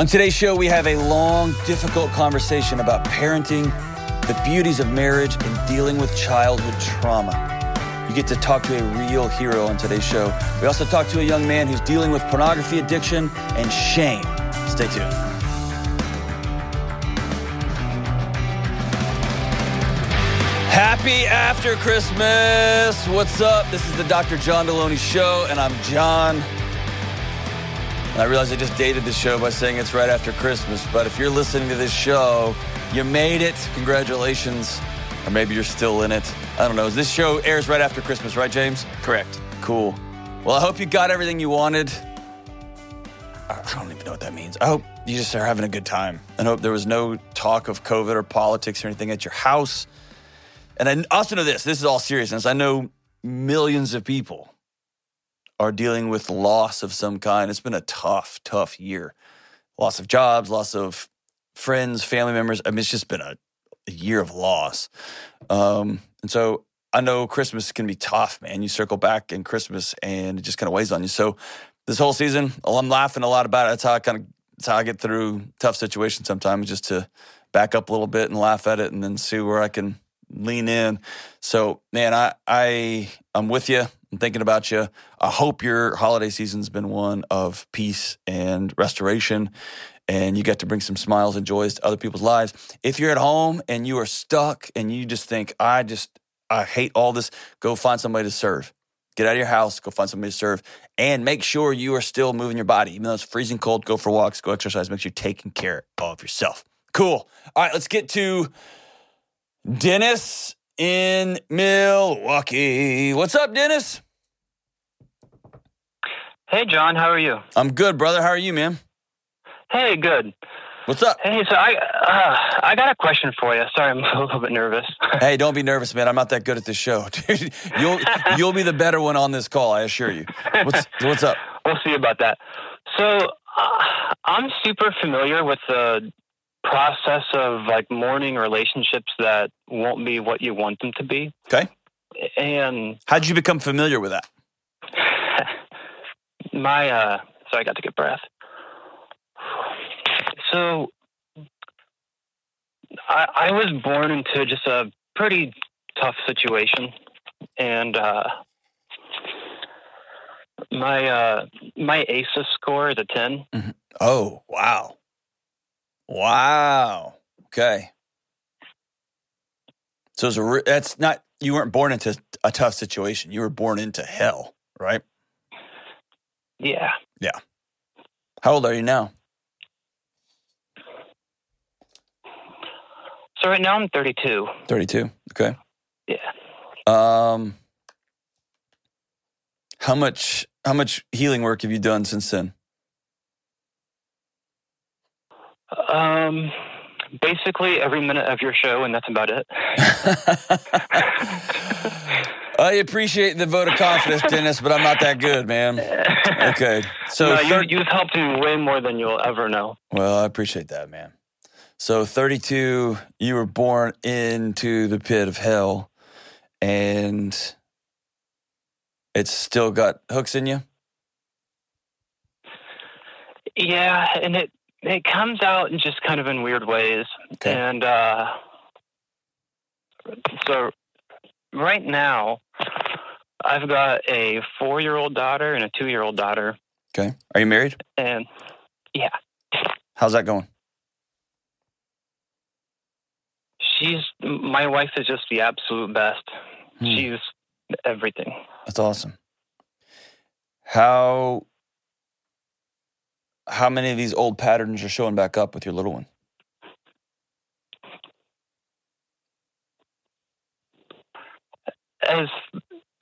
On today's show, we have a long, difficult conversation about parenting, the beauties of marriage, and dealing with childhood trauma. You get to talk to a real hero on today's show. We also talk to a young man who's dealing with pornography addiction and shame. Stay tuned. Happy after Christmas. What's up? This is the Dr. John Delony Show, and I'm John. I realize I just dated the show by saying it's right after Christmas, but if you're listening to this show, you made it. Congratulations. Or maybe you're still in it. I don't know. This show airs right after Christmas, right, James? Correct. Cool. Well, I hope you got everything you wanted. I don't even know what that means. I hope you just are having a good time. I hope there was no talk of COVID or politics or anything at your house. And I also know this this is all seriousness. I know millions of people are dealing with loss of some kind. It's been a tough, tough year. Loss of jobs, loss of friends, family members. I mean, it's just been a, a year of loss. Um, and so I know Christmas can be tough, man. You circle back in Christmas and it just kind of weighs on you. So this whole season, I'm laughing a lot about it. That's how I kind of that's how I get through tough situations sometimes, just to back up a little bit and laugh at it and then see where I can lean in. So, man, I I I'm with you. I'm thinking about you. I hope your holiday season's been one of peace and restoration, and you get to bring some smiles and joys to other people's lives. If you're at home and you are stuck and you just think, I just I hate all this, go find somebody to serve. Get out of your house, go find somebody to serve, and make sure you are still moving your body. Even though it's freezing cold, go for walks, go exercise, make sure you're taking care of yourself. Cool. All right, let's get to Dennis in Milwaukee. What's up, Dennis? Hey, John, how are you? I'm good, brother. How are you, man? Hey, good. What's up? Hey, so I uh, I got a question for you. Sorry, I'm a little bit nervous. hey, don't be nervous, man. I'm not that good at this show. Dude, you'll you'll be the better one on this call, I assure you. What's what's up? We'll see about that. So uh, I'm super familiar with the process of like mourning relationships that won't be what you want them to be. Okay. And how'd you become familiar with that? my uh so I got to get breath. So I, I was born into just a pretty tough situation, and uh, my uh, my ACEs score is a 10 mm-hmm. Oh wow, wow. Okay, so it's a, that's not you weren't born into a tough situation. You were born into hell, right? Yeah. Yeah. How old are you now? So right now I'm 32. 32. Okay. Yeah. Um how much how much healing work have you done since then? Um basically every minute of your show and that's about it. I appreciate the vote of confidence, Dennis, but I'm not that good, man. Okay. So no, you, you've helped me way more than you'll ever know. Well, I appreciate that, man. So 32, you were born into the pit of hell, and it's still got hooks in you. Yeah, and it it comes out in just kind of in weird ways, okay. and uh, so right now I've got a four year old daughter and a two year old daughter. Okay, are you married? And yeah, how's that going? she's my wife is just the absolute best. Hmm. She's everything. That's awesome. How how many of these old patterns are showing back up with your little one? As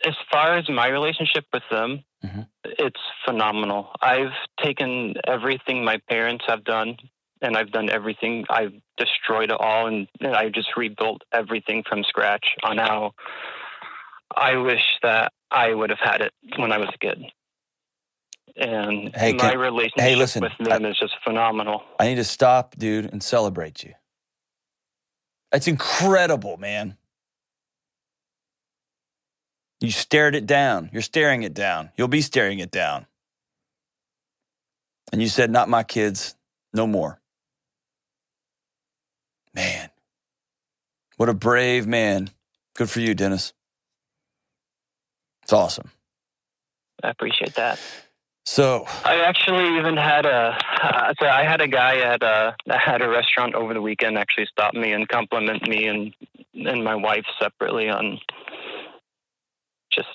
as far as my relationship with them, mm-hmm. it's phenomenal. I've taken everything my parents have done and I've done everything. I've destroyed it all, and, and I just rebuilt everything from scratch on how I wish that I would have had it when I was a kid. And hey, my can, relationship hey, listen, with them I, is just phenomenal. I need to stop, dude, and celebrate you. That's incredible, man. You stared it down. You're staring it down. You'll be staring it down. And you said, Not my kids. No more. Man, what a brave man. Good for you, Dennis. It's awesome. I appreciate that. So I actually even had a uh, so I had a guy at a at a restaurant over the weekend actually stop me and compliment me and and my wife separately on just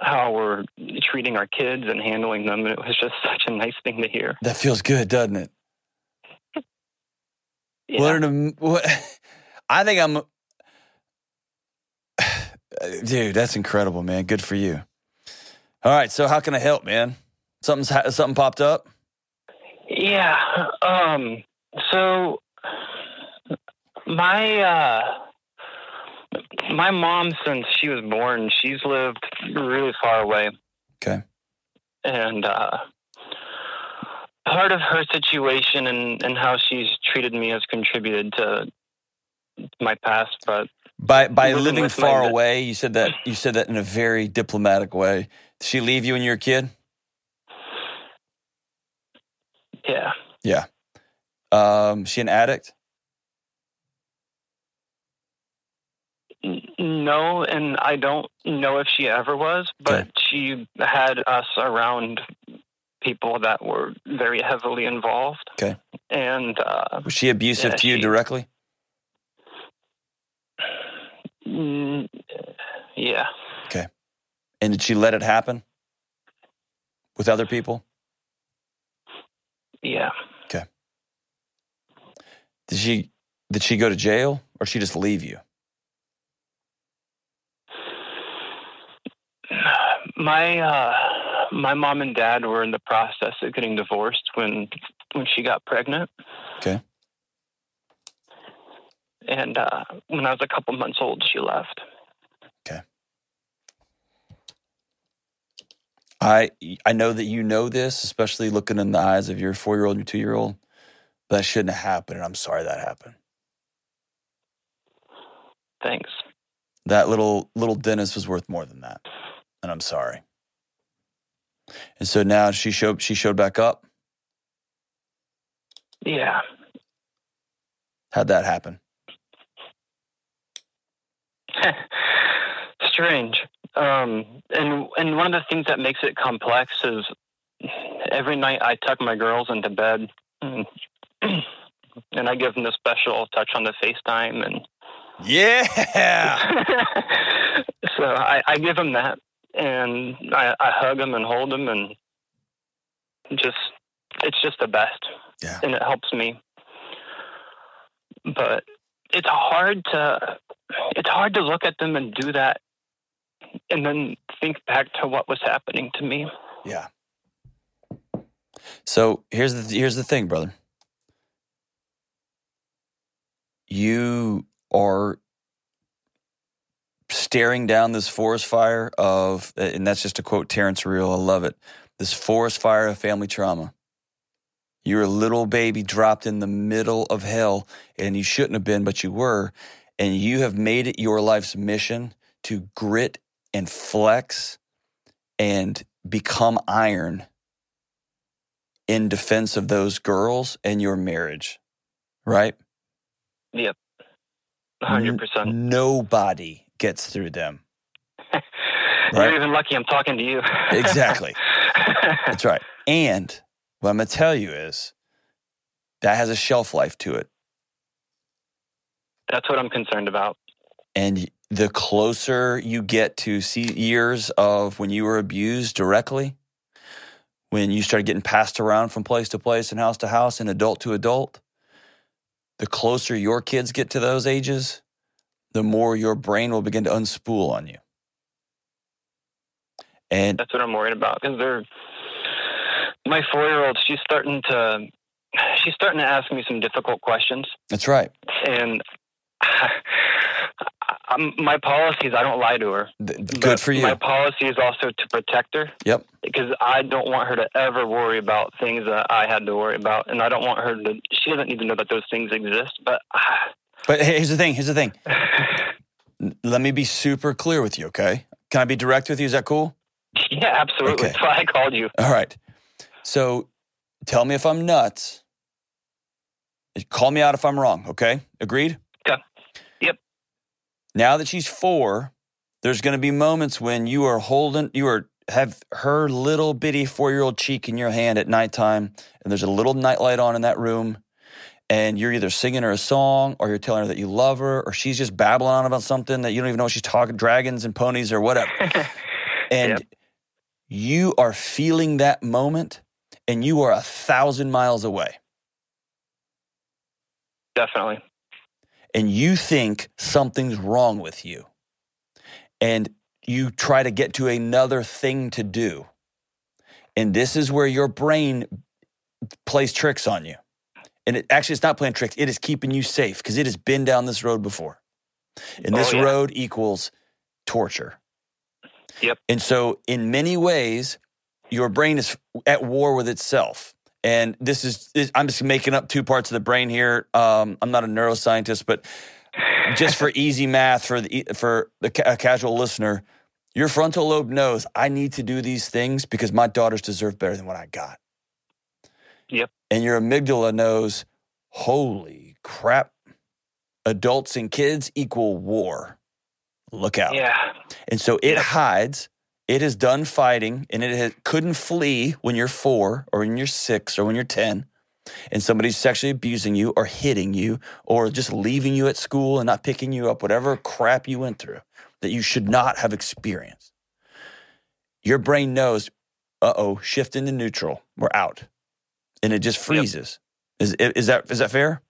how we're treating our kids and handling them. And it was just such a nice thing to hear. that feels good, doesn't it? Yeah. What an what? I think I'm. Dude, that's incredible, man. Good for you. All right, so how can I help, man? Something's ha- something popped up. Yeah. Um. So my uh, my mom, since she was born, she's lived really far away. Okay. And uh, part of her situation and and how she's treated me has contributed to my past. But By by Living living with my far away, you said that you said that in a very diplomatic way. Did she leave you when you were a kid? Yeah, Yeah. Um, she an addict? No, and I don't know if she ever was, but Okay. she had us around people that were very heavily involved. Okay. And uh, Was she abusive Yeah, to you she- directly? yeah, And did she let it happen with other people? Yeah. Okay. Did she did she go to jail or she just leave you? My uh, my mom and dad were in the process of getting divorced when when she got pregnant. Okay. And uh, when I was a couple months old, she left. I I know that you know this, especially looking in the eyes of your four year old and your two year old. That shouldn't have happened, and I'm sorry that happened. Thanks. That little little Dennis was worth more than that, and I'm sorry. And so now she showed she showed back up. Yeah. How'd that happen? Strange. Um, and and one of the things that makes it complex is every night I tuck my girls into bed, and, and I give them the special touch on the FaceTime, and Yeah, so I, I give them that, and I, I hug them and hold them, and just it's just the best, Yeah. and it helps me. But it's hard to it's hard to look at them and do that, and then think back to what was happening to me. yeah. So here's the here's the thing, brother. You are staring down this forest fire of, and that's just to quote Terrence Real. I love it. This forest fire of family trauma. You're a little baby dropped in the middle of hell, and you shouldn't have been, but you were. And you have made it your life's mission to grit and flex and become iron in defense of those girls and your marriage, right? Yep, hundred percent. Nobody gets through them. You're Right. even lucky I'm talking to you. Exactly. That's right. And what I'm going to tell you is that has a shelf life to it. That's what I'm concerned about. And the closer you get to see years of when you were abused directly, when you started getting passed around from place to place and house to house and adult to adult, the closer your kids get to those ages, the more your brain will begin to unspool on you. And That's what I'm worried about because they're my four year old. She's starting to she's starting to ask me some difficult questions, that's right. and um, my policy is I don't lie to her. Th- Good for you. My policy is also to protect her. Yep. Because I don't want her to ever worry about things that I had to worry about, and I don't want her to. She doesn't need to know that those things exist. But But here's the thing. Here's the thing. Let me be super clear with you, okay? Can I be direct with you? Is that cool? yeah, absolutely. Okay. That's why I called you. All right. So tell me if I'm nuts. Call me out if I'm wrong, okay? Agreed? Now that she's four, there's going to be moments when you are holding, you are have her little bitty four year old cheek in your hand at nighttime, and there's a little nightlight on in that room, and you're either singing her a song or you're telling her that you love her, or she's just babbling on about something that you don't even know she's talking, dragons and ponies or whatever. and Yep. you are feeling that moment, and you are a thousand miles away. Definitely. And you think something's wrong with you and you try to get to another thing to do and this is where your brain plays tricks on you and it actually it's not playing tricks it is keeping you safe because it has been down this road before and oh, this Oh, yeah. road equals torture Yep. and so in many ways your brain is at war with itself and this is this- i'm just making up two parts of the brain here um, i'm not a neuroscientist but just for easy math for the for the ca- a casual listener your frontal lobe knows i need to do these things because my daughters deserve better than what i got Yep. and your amygdala knows holy crap adults and kids equal war look out Yeah. and so it hides. It is done fighting and it has, couldn't flee when you're four or when you're six or when you're 10 and somebody's sexually abusing you or hitting you or just leaving you at school and not picking you up, whatever crap you went through that you should not have experienced. Your brain knows, uh oh, shift into neutral. We're out. And it just freezes. Is, is, that, is that fair?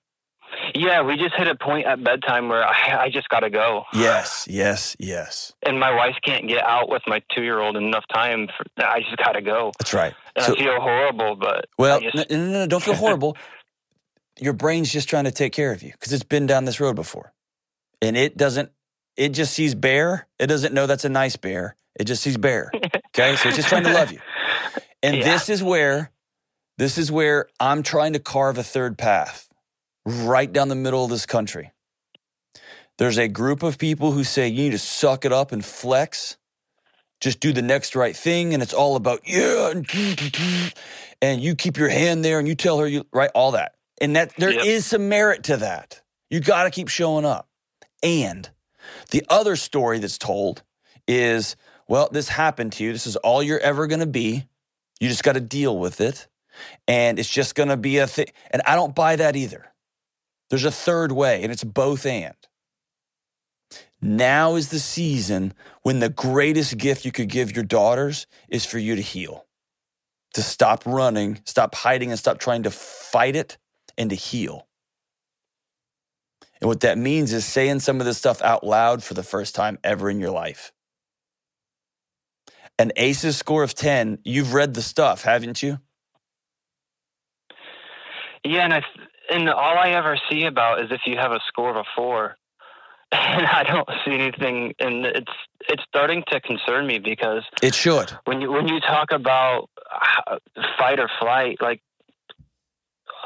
Yeah, we just hit a point at bedtime where I, I just got to go. Yes, yes, yes. And my wife can't get out with my two year old in enough time. For, I just got to go. That's right. And So- I feel horrible, but Well, just, no, no, no, no, don't feel horrible. Your brain's just trying to take care of you because it's been down this road before. And it doesn't, it just sees bear. It doesn't know that's a nice bear. It just sees bear. Okay. So it's just trying to love you. And Yeah. this is where, this is where I'm trying to carve a third path right down the middle of this country. There's a group of people who say you need to suck it up and flex. Just do the next right thing. And it's all about, yeah, and, you keep your hand there and you tell her you right, all that. And that there is Yep. some merit to that. You got to keep showing up. And the other story that's told is, well, this happened to you. This is all you're ever going to be. You just got to deal with it. And it's just going to be a thing. And I don't buy that either. There's a third way, and it's both and. Now is the season when the greatest gift you could give your daughters is for you to heal, to stop running, stop hiding, and stop trying to fight it and to heal. And what that means is saying some of this stuff out loud for the first time ever in your life. An ACEs score of 10, you've read the stuff, haven't you? yeah, and I and all I ever see about is if you have a score of a four, and I don't see anything, and it's it's starting to concern me because It should. when you when you talk about fight or flight, like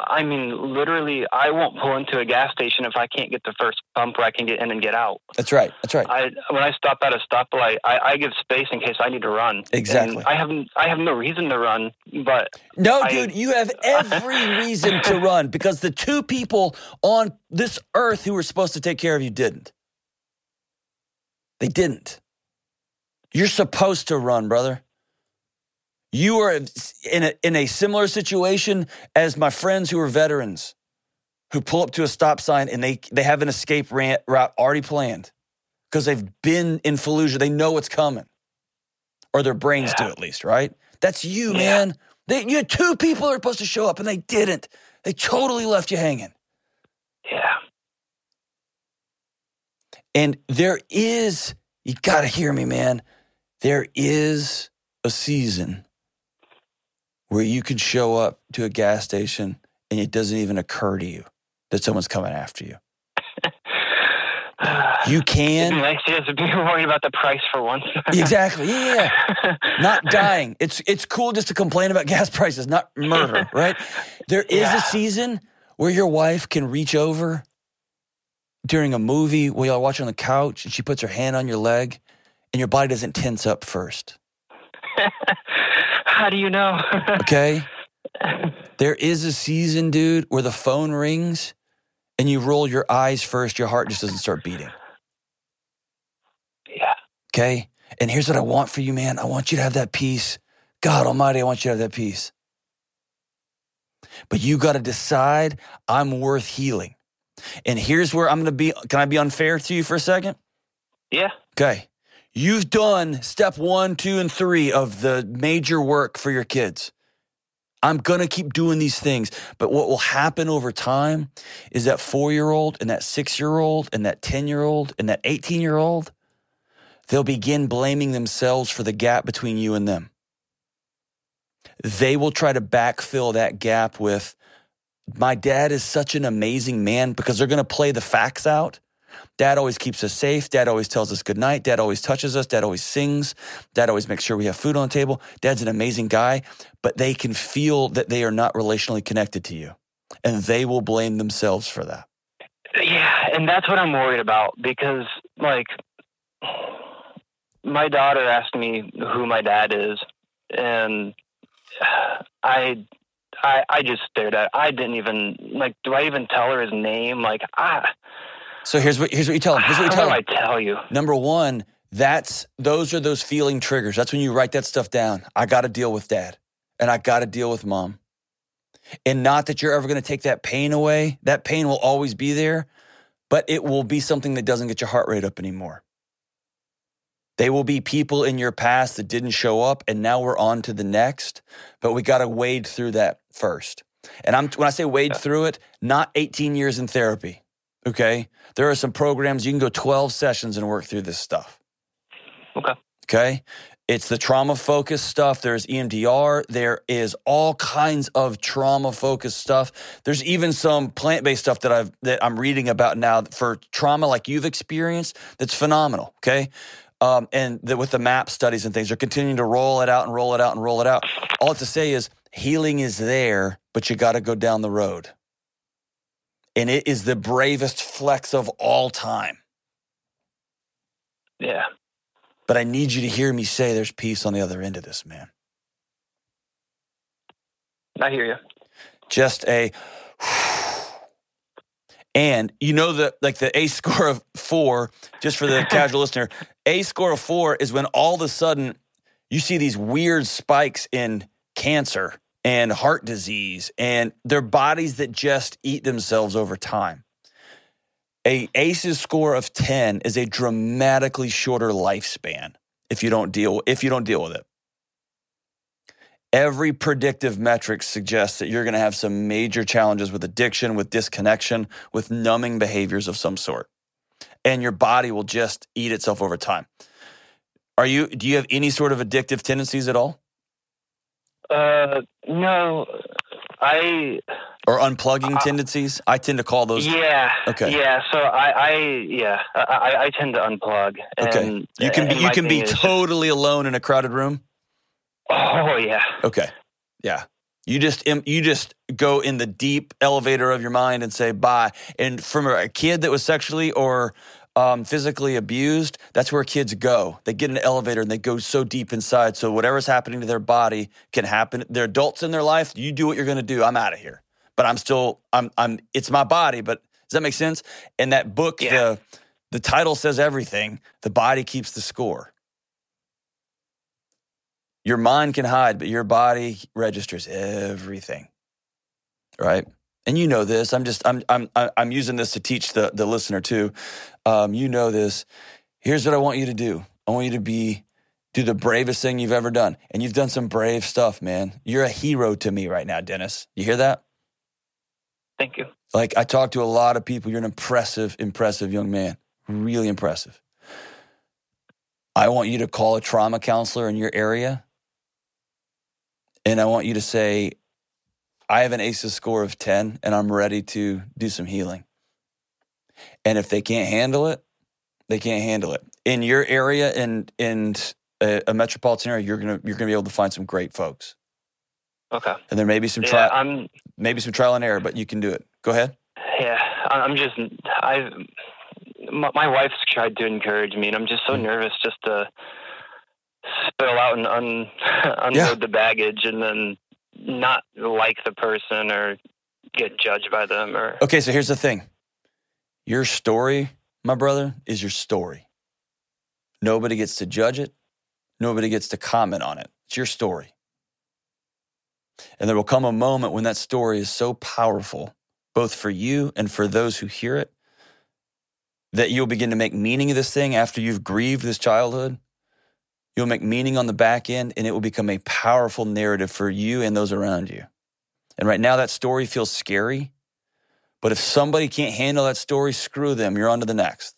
I mean, literally, I won't pull into a gas station if I can't get the first pump where I can get in and get out. That's right. That's right. I when I stop at a stoplight, I, I give space in case I need to run. Exactly. And I have I have no reason to run, but No, I- dude, you have every reason to run because the two people on this earth who were supposed to take care of you didn't. They didn't. You're supposed to run, brother. You are in a, in a similar situation as my friends who are veterans who pull up to a stop sign and they, they have an escape rant, route already planned because they've been in Fallujah. They know what's coming, or their brains do at least, right? That's you, Yeah. man. They, you had two people that were supposed to show up and they didn't. They totally left you hanging. yeah, And there is, you got to hear me, man. There is a season where you can show up to a gas station and it doesn't even occur to you that someone's coming after you. You It'd be can. nice to just be worried about the price for once. Exactly. Yeah, yeah. Not dying. It's it's cool just to complain about gas prices, not murder, right? There is Yeah. a season where your wife can reach over during a movie while y'all watch on the couch and she puts her hand on your leg and your body doesn't tense up first. How do you know? Okay? there is a season, dude, where the phone rings and you roll your eyes first, your heart just doesn't start beating. Yeah. Okay. And here's what I want for you, man. I want you to have that peace. God Almighty, I want you to have that peace. But you got to decide I'm worth healing. And here's where I'm going to be. Can I be unfair to you for a second? Yeah. Okay. You've done step one, two, and three of the major work for your kids. I'm going to keep doing these things. But what will happen over time is that four year old and that six year old and that 10 year old and that 18 year old, they'll begin blaming themselves for the gap between you and them. They will try to backfill that gap with, my dad is such an amazing man because they're going to play the facts out Dad always keeps us safe. Dad always tells us good night. Dad always touches us. Dad always sings. Dad always makes sure we have food on the table. Dad's an amazing guy, but they can feel that they are not relationally connected to you and they will blame themselves for that. Yeah, and that's what I'm worried about because like my daughter asked me who my dad is and I I I just stared at I didn't even like do I even tell her his name like I so here's what here's what you tell them. Here's what you tell them. I tell you. Number one, that's those are those feeling triggers. That's when you write that stuff down. I got to deal with dad, and I got to deal with mom. And not that you're ever going to take that pain away. That pain will always be there, but it will be something that doesn't get your heart rate up anymore. They will be people in your past that didn't show up, and now we're on to the next. But we got to wade through that first. And I'm when I say wade yeah. through it, not 18 years in therapy. Okay. There are some programs you can go 12 sessions and work through this stuff. Okay. Okay. It's the trauma focused stuff. There's EMDR. There is all kinds of trauma focused stuff. There's even some plant based stuff that I've that I'm reading about now for trauma like you've experienced. That's phenomenal. Okay. Um, and the, with the MAP studies and things, they're continuing to roll it out and roll it out and roll it out. All to say is healing is there, but you got to go down the road and it is the bravest flex of all time. Yeah. But I need you to hear me say there's peace on the other end of this, man. I hear you. Just a and you know that like the A score of four, just for the casual listener, A score of four is when all of a sudden you see these weird spikes in cancer and heart disease and their bodies that just eat themselves over time. A ACEs score of 10 is a dramatically shorter lifespan if you don't deal if you don't deal with it. Every predictive metric suggests that you're going to have some major challenges with addiction, with disconnection, with numbing behaviors of some sort. And your body will just eat itself over time. Are you do you have any sort of addictive tendencies at all? Uh, no, I or unplugging uh, tendencies. I tend to call those. Yeah. Okay. Yeah. So I, I yeah, I, I tend to unplug. And, okay. You can be you can be totally just, alone in a crowded room. Oh yeah. Okay. Yeah. You just you just go in the deep elevator of your mind and say bye. And from a kid that was sexually or um, physically abused, that's where kids go. They get in an elevator and they go so deep inside. So whatever's happening to their body can happen. They're adults in their life. You do what you're going to do. I'm out of here. But I'm still, I'm, I'm. It's my body. But does that make sense? And that book, yeah. the the title says everything. The body keeps the score. Your mind can hide, but your body registers everything. Right? And you know this. I'm just I'm I'm I'm using this to teach the the listener too. Um, you know this. Here's what I want you to do. I want you to be do the bravest thing you've ever done, and you've done some brave stuff, man. You're a hero to me right now, Dennis. You hear that? Thank you. Like I talk to a lot of people. You're an impressive, impressive young man. Really impressive. I want you to call a trauma counselor in your area. And I want you to say, I have an ACEs score of 10 and I'm ready to do some healing. And if they can't handle it, they can't handle it. In your area and in, in a, a, metropolitan area, you're gonna you're gonna be able to find some great folks. Okay. And there may be some yeah, trial, I'm, maybe some trial and error, but you can do it. Go ahead. Yeah, I'm just I. My, my wife's tried to encourage me, and I'm just so mm. nervous just to spill out and un, unload yeah. the baggage, and then not like the person or get judged by them or Okay, so here's the thing. Your story, my brother, is your story. Nobody gets to judge it. Nobody gets to comment on it. It's your story. And there will come a moment when that story is so powerful, both for you and for those who hear it, that you'll begin to make meaning of this thing after you've grieved this childhood. You'll make meaning on the back end, and it will become a powerful narrative for you and those around you. And right now, that story feels scary. But if somebody can't handle that story, screw them. You're on to the next.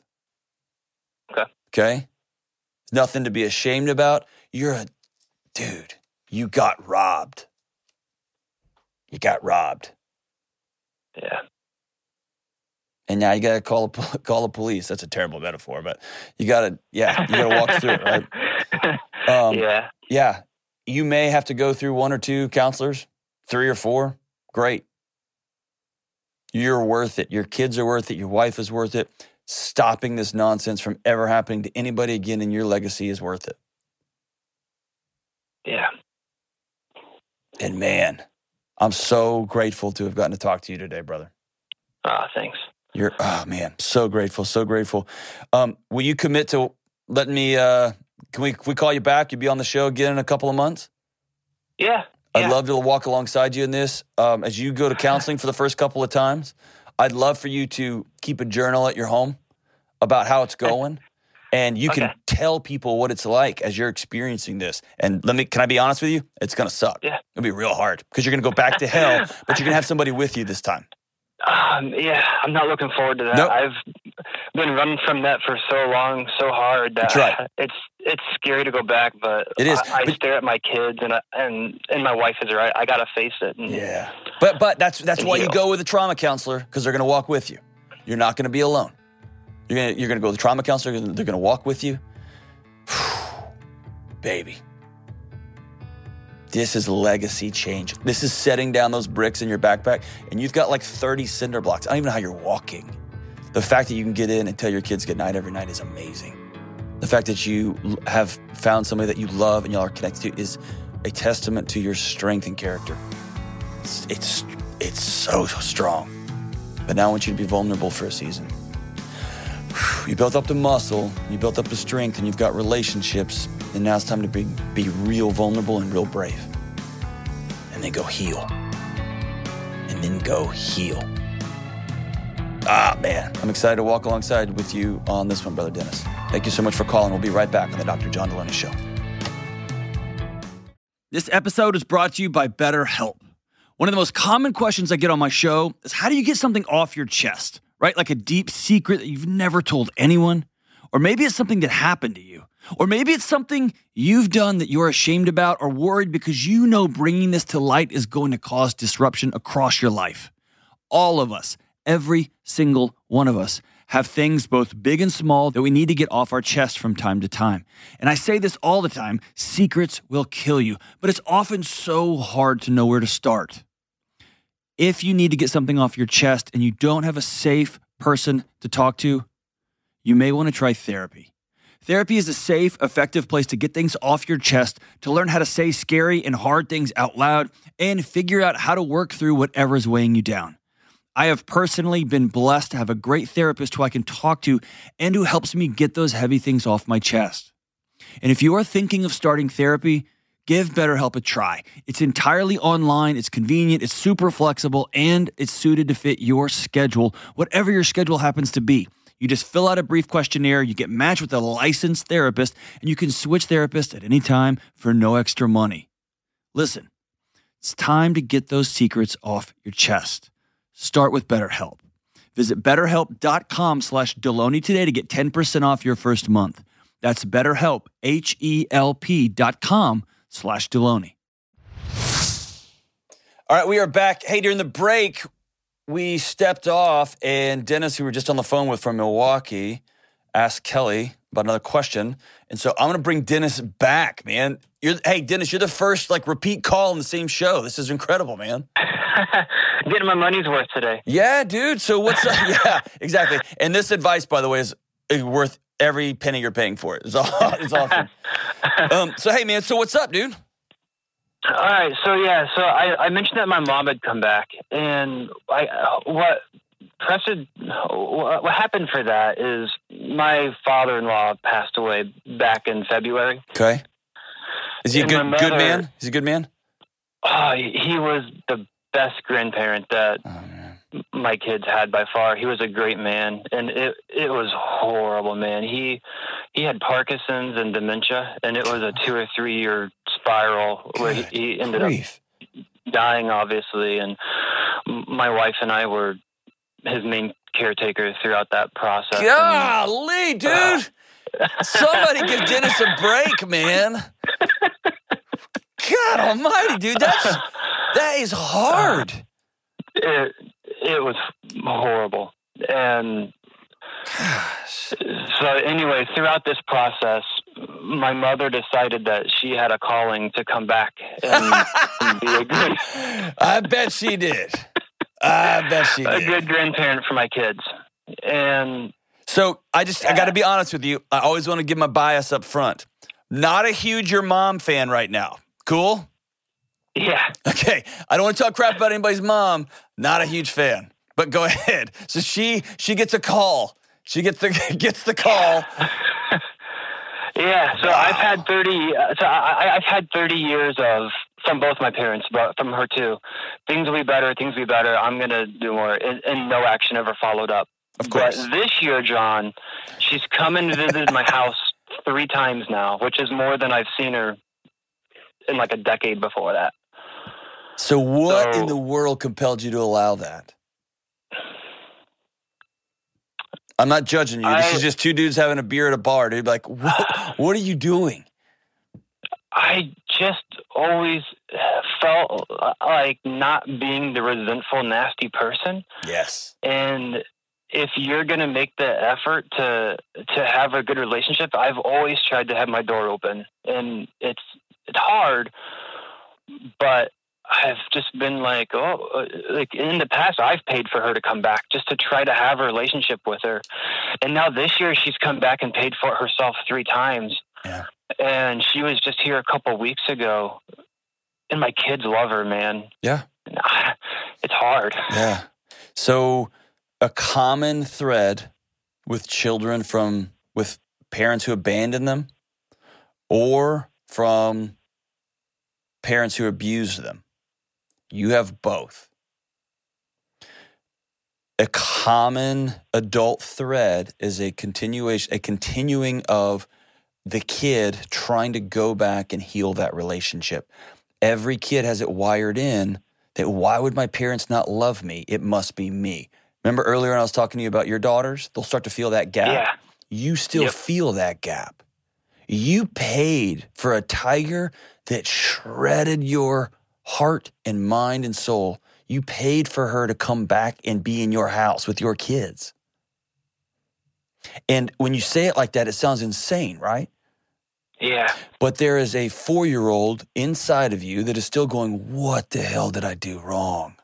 Okay. Okay? Nothing to be ashamed about. You're a dude. You got robbed. You got robbed. yeah. And now you got to call the, call the police. That's a terrible metaphor, but you got to, yeah, you got to walk through it, right? Um, yeah. Yeah. You may have to go through one or two counselors, three or four. Great. You're worth it. Your kids are worth it. Your wife is worth it. Stopping this nonsense from ever happening to anybody again in your legacy is worth it. Yeah. And man, I'm so grateful to have gotten to talk to you today, brother. Ah, thanks. You're, oh man, so grateful, so grateful. Um, will you commit to letting me, uh, can we, can we call you back? You'll be on the show again in a couple of months? Yeah. I'd yeah. love to walk alongside you in this. Um, as you go to counseling for the first couple of times, I'd love for you to keep a journal at your home about how it's going. And you can tell people what it's like as you're experiencing this. And let me, can I be honest with you? It's going to suck. Yeah. It'll be real hard because you're going to go back to hell, but you're to have somebody with you this time. Um, yeah, I'm not looking forward to that. Nope. I've been running from that for so long, so hard that right. it's it's scary to go back. But It is, I, I but- stare at my kids, and I, and and my wife is right. I got to face it. And Yeah. But, but that's, that's why you go with a trauma counselor because they're going to walk with you. You're not going to be alone. You're going to, you're going to go with a trauma counselor. They're going to walk with you. Baby. This is legacy change. This is setting down those bricks in your backpack, and you've got like 30 cinder blocks. I don't even know how you're walking. The fact that you can get in and tell your kids good night every night is amazing. The fact that you have found somebody that you love and y'all are connected to is a testament to your strength and character. It's, it's, it's so strong. But now I want you to be vulnerable for a season. You built up the muscle, you built up the strength, and you've got relationships. And now it's time to be, be real vulnerable and real brave. And then go heal. And then go heal. Ah, man. I'm excited to walk alongside with you on this one, Brother Dennis. Thank you so much for calling. We'll be right back on the Dr. John Delony Show. This episode is brought to you by BetterHelp. One of the most common questions I get on my show is how do you get something off your chest, right? Like a deep secret that you've never told anyone? Or maybe it's something that happened to you. Or maybe it's something you've done that you're ashamed about or worried because you know bringing this to light is going to cause disruption across your life. All of us, every single one of us, have things both big and small that we need to get off our chest from time to time. And I say this all the time secrets will kill you, but it's often so hard to know where to start. If you need to get something off your chest and you don't have a safe person to talk to, you may want to try therapy. Therapy is a safe, effective place to get things off your chest, to learn how to say scary and hard things out loud, and figure out how to work through whatever is weighing you down. I have personally been blessed to have a great therapist who I can talk to and who helps me get those heavy things off my chest. And if you are thinking of starting therapy, give BetterHelp a try. It's entirely online, it's convenient, it's super flexible, and it's suited to fit your schedule, whatever your schedule happens to be. You just fill out a brief questionnaire, you get matched with a licensed therapist, and you can switch therapists at any time for no extra money. Listen, it's time to get those secrets off your chest. Start with BetterHelp. Visit betterhelp.com slash Delony today to get 10% off your first month. That's betterhelp, H-E-L-P dot com slash Delony. All right, we are back. Hey, during the break, we stepped off, and Dennis, who we were just on the phone with from Milwaukee, asked Kelly about another question. And so I'm going to bring Dennis back, man. You're, hey, Dennis, you're the first like repeat call in the same show. This is incredible, man. Getting my money's worth today. Yeah, dude. So what's up? yeah, exactly. And this advice, by the way, is is worth every penny you're paying for it. It's, all, it's awesome. Um, so hey, man. So what's up, dude? All right, so yeah, so I, I mentioned that my mom had come back, and I what precedent what happened for that is my father-in-law passed away back in February. Okay. Is he a good mother, good man? Is he a good man? Oh, he was the best grandparent that oh, my kids had by far. He was a great man, and it it was horrible, man. He he had Parkinson's and dementia, and it was a two or three year spiral where he, he ended grief. up dying, obviously. And my wife and I were his main caretaker throughout that process. Golly, and, dude. Uh, Somebody give Dennis a break, man. God almighty, dude. That's that is hard. It it was horrible. And Gosh. so anyway, throughout this process, my mother decided that she had a calling to come back and, and be a good I bet she did. I bet she did. A good grandparent for my kids. And so I just I got to be honest with you. I always want to give my bias up front. Not a huge your mom fan right now. Cool? Yeah. Okay. I don't want to talk crap about anybody's mom. Not a huge fan. But go ahead. So she she gets a call. She gets the gets the call. yeah. So wow. I've had thirty. Uh, so I, I've had thirty years of from both my parents, but from her too. Things will be better. Things will be better. I'm gonna do more, and, and no action ever followed up. Of course. But this year, John, she's come and visited my house three times now, which is more than I've seen her in like a decade before that. So, what so, in the world compelled you to allow that? I'm not judging you. I, this is just two dudes having a beer at a bar, dude. Like, what, what are you doing? I just always felt uh, like not being the resentful, nasty person. Yes. And if you're going to make the effort to to have a good relationship, I've always tried to have my door open, and it's it's hard, but I've just been like, oh, uh, like in the past, I've paid for her to come back just to try to have a relationship with her, and now this year she's come back and paid for it herself three times. Yeah. And she was just here a couple weeks ago, and my kids love her, man. Yeah. It's hard. Yeah. So a common thread with children from with parents who abandon them or from parents who abuse them. You have both. A common adult thread is a continuation, a continuing of the kid trying to go back and heal that relationship. Every kid has it wired in that why would my parents not love me? It must be me. Remember earlier when I was talking to you about your daughters? They'll start to feel that gap. Yeah. You still yep. feel that gap. You paid for a tiger that shredded your heart and mind and soul. You paid for her to come back and be in your house with your kids. And when you say it like that, it sounds insane, right? Yeah. But there is a four year old inside of you that is still going, What the hell did I do wrong?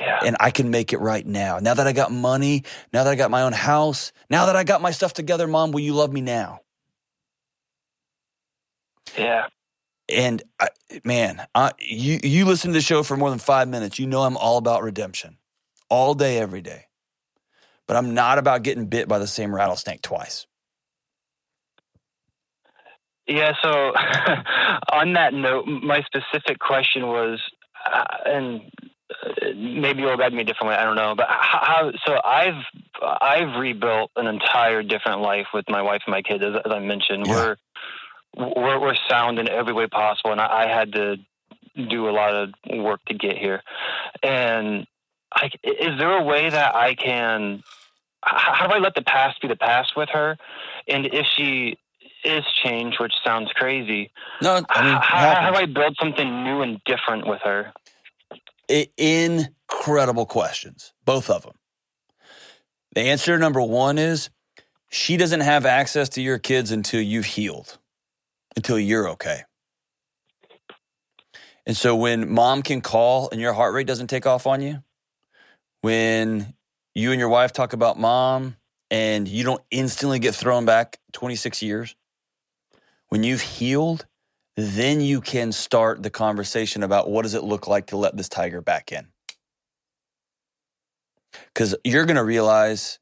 Yeah. And I can make it right now. Now that I got money, now that I got my own house, now that I got my stuff together, mom, will you love me now? Yeah. And I, man, I, you you listen to the show for more than five minutes. You know I'm all about redemption, all day, every day. But I'm not about getting bit by the same rattlesnake twice. Yeah. So on that note, my specific question was, uh, and maybe you'll guide me differently. I don't know, but how? So I've I've rebuilt an entire different life with my wife and my kids. As, as I mentioned, yeah. we're, we're we're sound in every way possible, and I, I had to do a lot of work to get here. And I, is there a way that I can? How do I let the past be the past with her? And if she is changed, which sounds crazy, no, I mean, how, how do I build something new and different with her? incredible questions, both of them. The answer number one is she doesn't have access to your kids until you've healed, until you're okay. And so when mom can call and your heart rate doesn't take off on you, when you and your wife talk about mom and you don't instantly get thrown back 26 years, when you've healed, then you can start the conversation about what does it look like to let this tiger back in. Cuz you're going to realize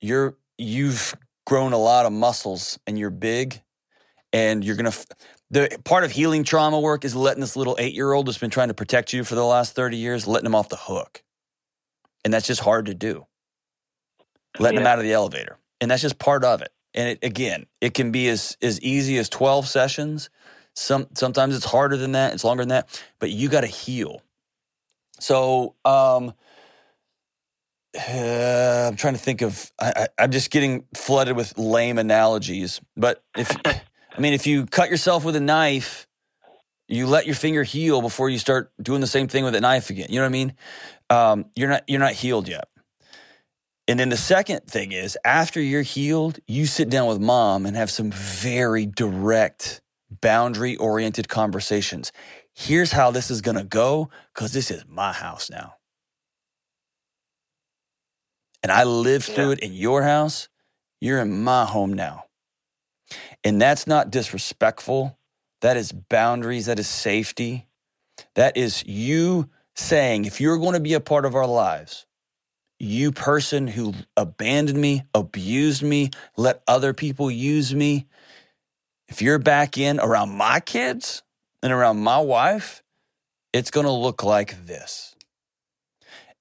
you're you've grown a lot of muscles and you're big and you're going to the part of healing trauma work is letting this little 8-year-old that's been trying to protect you for the last 30 years letting him off the hook. And that's just hard to do. Letting yeah. him out of the elevator. And that's just part of it. And it, again, it can be as as easy as 12 sessions some sometimes it's harder than that. It's longer than that. But you got to heal. So um, uh, I'm trying to think of. I, am just getting flooded with lame analogies. But if I mean, if you cut yourself with a knife, you let your finger heal before you start doing the same thing with a knife again. You know what I mean? Um, you're not you're not healed yet. And then the second thing is, after you're healed, you sit down with mom and have some very direct boundary oriented conversations. Here's how this is going to go because this is my house now. And I lived through yeah. it in your house. You're in my home now. And that's not disrespectful. That is boundaries. That is safety. That is you saying, if you're going to be a part of our lives, you person who abandoned me, abused me, let other people use me, if you're back in around my kids and around my wife, it's going to look like this.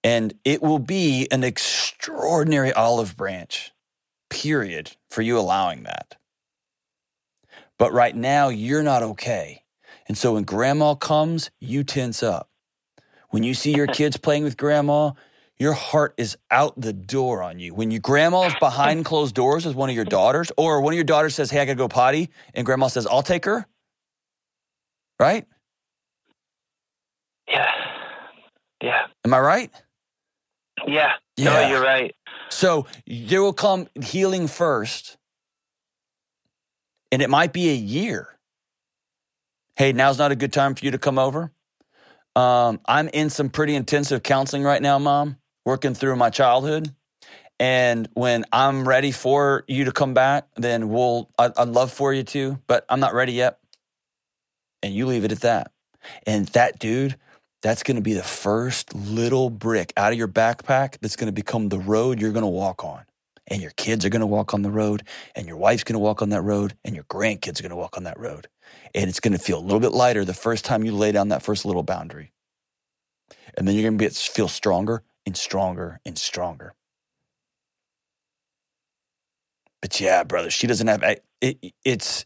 And it will be an extraordinary olive branch, period, for you allowing that. But right now, you're not okay. And so when grandma comes, you tense up. When you see your kids playing with grandma, your heart is out the door on you. When your grandma's behind closed doors with one of your daughters, or one of your daughters says, Hey, I gotta go potty, and grandma says, I'll take her. Right? Yeah. Yeah. Am I right? Yeah. yeah. No, you're right. So there will come healing first, and it might be a year. Hey, now's not a good time for you to come over. Um, I'm in some pretty intensive counseling right now, mom working through my childhood. And when I'm ready for you to come back, then we'll, I, I'd love for you to, but I'm not ready yet. And you leave it at that. And that dude, that's going to be the first little brick out of your backpack that's going to become the road you're going to walk on. And your kids are going to walk on the road, and your wife's going to walk on that road, and your grandkids are going to walk on that road. And it's going to feel a little bit lighter the first time you lay down that first little boundary. And then you're going to feel stronger and stronger and stronger. But yeah, brother, she doesn't have it, it's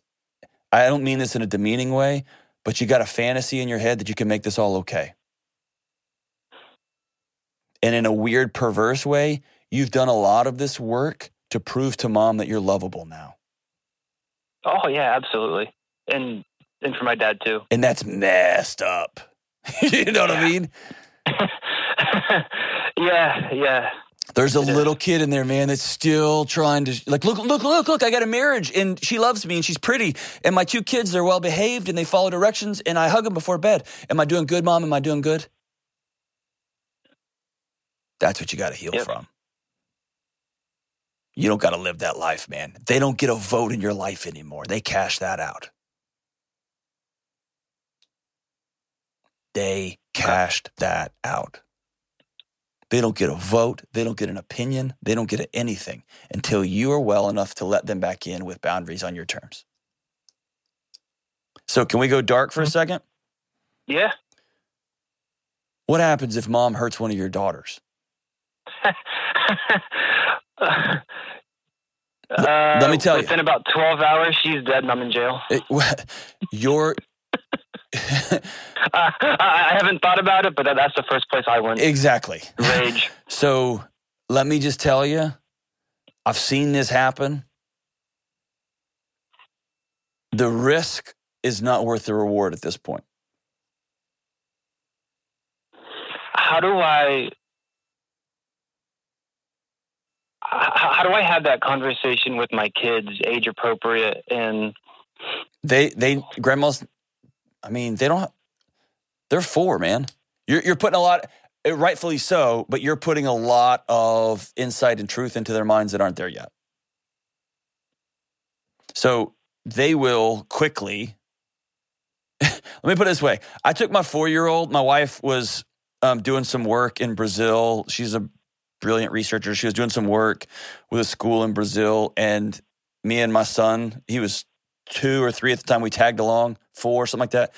I don't mean this in a demeaning way, but you got a fantasy in your head that you can make this all okay. And in a weird perverse way, you've done a lot of this work to prove to mom that you're lovable now. Oh yeah, absolutely. And and for my dad too. And that's messed up. you know what I mean? yeah, yeah. There's a little kid in there, man, that's still trying to like look, look, look, look. I got a marriage, and she loves me, and she's pretty, and my two kids they're well behaved, and they follow directions, and I hug them before bed. Am I doing good, mom? Am I doing good? That's what you got to heal yep. from. You don't got to live that life, man. They don't get a vote in your life anymore. They cash that out. They cashed that out. They don't get a vote. They don't get an opinion. They don't get anything until you are well enough to let them back in with boundaries on your terms. So, can we go dark for a mm-hmm. second? Yeah. What happens if mom hurts one of your daughters? uh, let me tell within you. Within about 12 hours, she's dead and I'm in jail. It, your uh, I haven't thought about it, but that's the first place I went. Exactly. Rage. so let me just tell you, I've seen this happen. The risk is not worth the reward at this point. How do I how do I have that conversation with my kids, age appropriate, and they they grandma's I mean, they don't. They're four, man. You're you're putting a lot, eh, rightfully so, but you're putting a lot of insight and truth into their minds that aren't there yet. So they will quickly let me put it this way: I took my four year old. My wife was um, doing some work in Brazil. She's a brilliant researcher. She was doing some work with a school in Brazil, and me and my son, he was two or three at the time. We tagged along, four, something like that.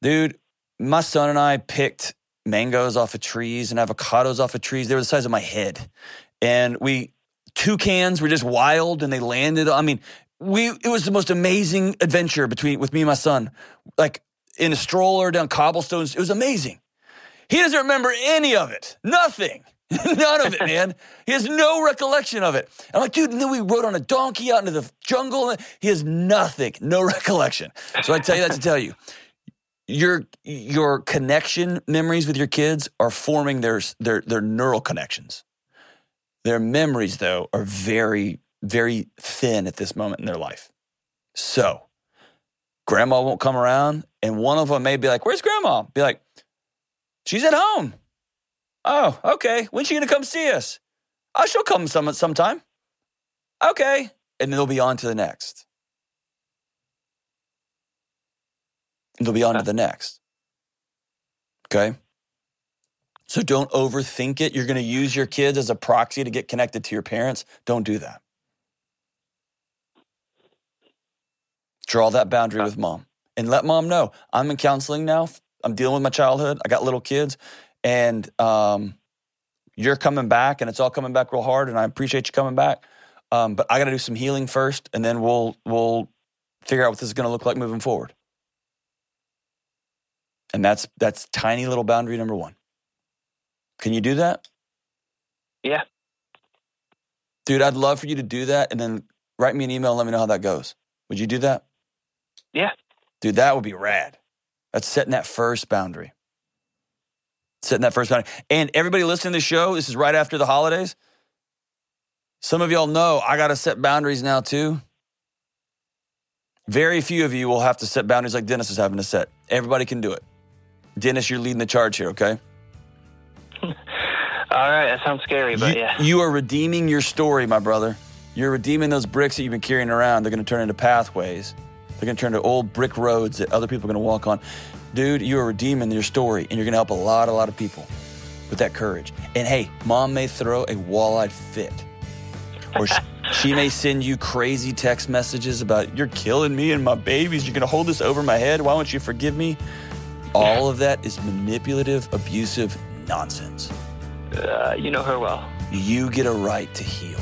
Dude, my son and I picked mangoes off of trees and avocados off of trees. They were the size of my head, and we toucans were just wild, and they landed. I mean, we it was the most amazing adventure between with me and my son, like in a stroller down cobblestones. It was amazing. He doesn't remember any of it. Nothing. None of it, man. He has no recollection of it. I'm like, dude, and then we rode on a donkey out into the jungle. He has nothing, no recollection. So I tell you that to tell you, your your connection memories with your kids are forming their their their neural connections. Their memories, though, are very very thin at this moment in their life. So, grandma won't come around, and one of them may be like, "Where's grandma?" Be like, "She's at home." Oh, okay. When's she gonna come see us? Oh, she'll come some sometime. Okay, and they'll be on to the next. And they'll be on to the next. Okay. So don't overthink it. You're going to use your kids as a proxy to get connected to your parents. Don't do that. Draw that boundary uh. with mom and let mom know I'm in counseling now. I'm dealing with my childhood. I got little kids, and um, you're coming back, and it's all coming back real hard. And I appreciate you coming back, um, but I got to do some healing first, and then we'll we'll figure out what this is going to look like moving forward. And that's that's tiny little boundary number one. Can you do that? Yeah. Dude, I'd love for you to do that and then write me an email and let me know how that goes. Would you do that? Yeah. Dude, that would be rad. That's setting that first boundary. Setting that first boundary. And everybody listening to the show, this is right after the holidays. Some of y'all know I got to set boundaries now too. Very few of you will have to set boundaries like Dennis is having to set. Everybody can do it. Dennis, you're leading the charge here, okay? All right, that sounds scary, but you, yeah. You are redeeming your story, my brother. You're redeeming those bricks that you've been carrying around. They're going to turn into pathways. They're going to turn into old brick roads that other people are going to walk on. Dude, you are redeeming your story, and you're going to help a lot, a lot of people with that courage. And hey, mom may throw a wall-eyed fit, or she, she may send you crazy text messages about you're killing me and my babies. You're going to hold this over my head. Why won't you forgive me? All of that is manipulative, abusive nonsense. Uh, you know her well. You get a right to heal.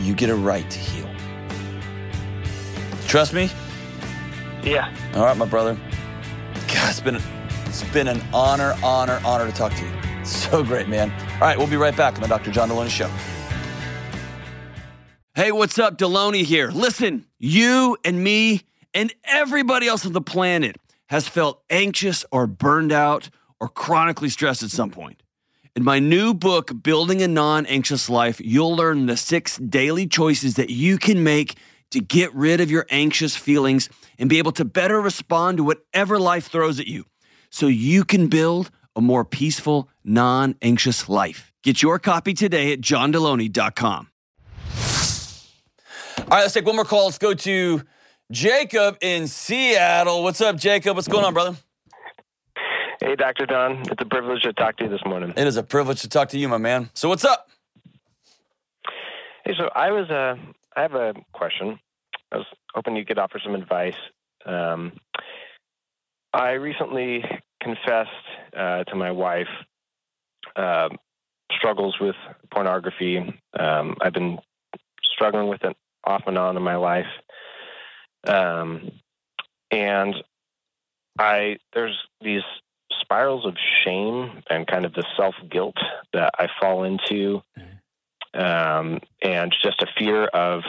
You get a right to heal. Trust me? Yeah. All right, my brother. God, it's been, it's been an honor, honor, honor to talk to you. So great, man. All right, we'll be right back on the Dr. John Delony Show. Hey, what's up? Delony here. Listen, you and me and everybody else on the planet has felt anxious or burned out or chronically stressed at some point. In my new book, Building a Non Anxious Life, you'll learn the six daily choices that you can make to get rid of your anxious feelings and be able to better respond to whatever life throws at you so you can build a more peaceful, non anxious life. Get your copy today at johndelony.com. All right, let's take one more call. Let's go to Jacob in Seattle. What's up, Jacob? What's going on, brother? Hey, Dr. John. It's a privilege to talk to you this morning. It is a privilege to talk to you, my man. So, what's up? Hey, so I was, uh, I have a question. I was hoping you could offer some advice. Um, I recently confessed uh, to my wife uh, struggles with pornography. Um, I've been struggling with it off and on in my life. Um, and I there's these spirals of shame and kind of the self guilt that I fall into, um, and just a fear of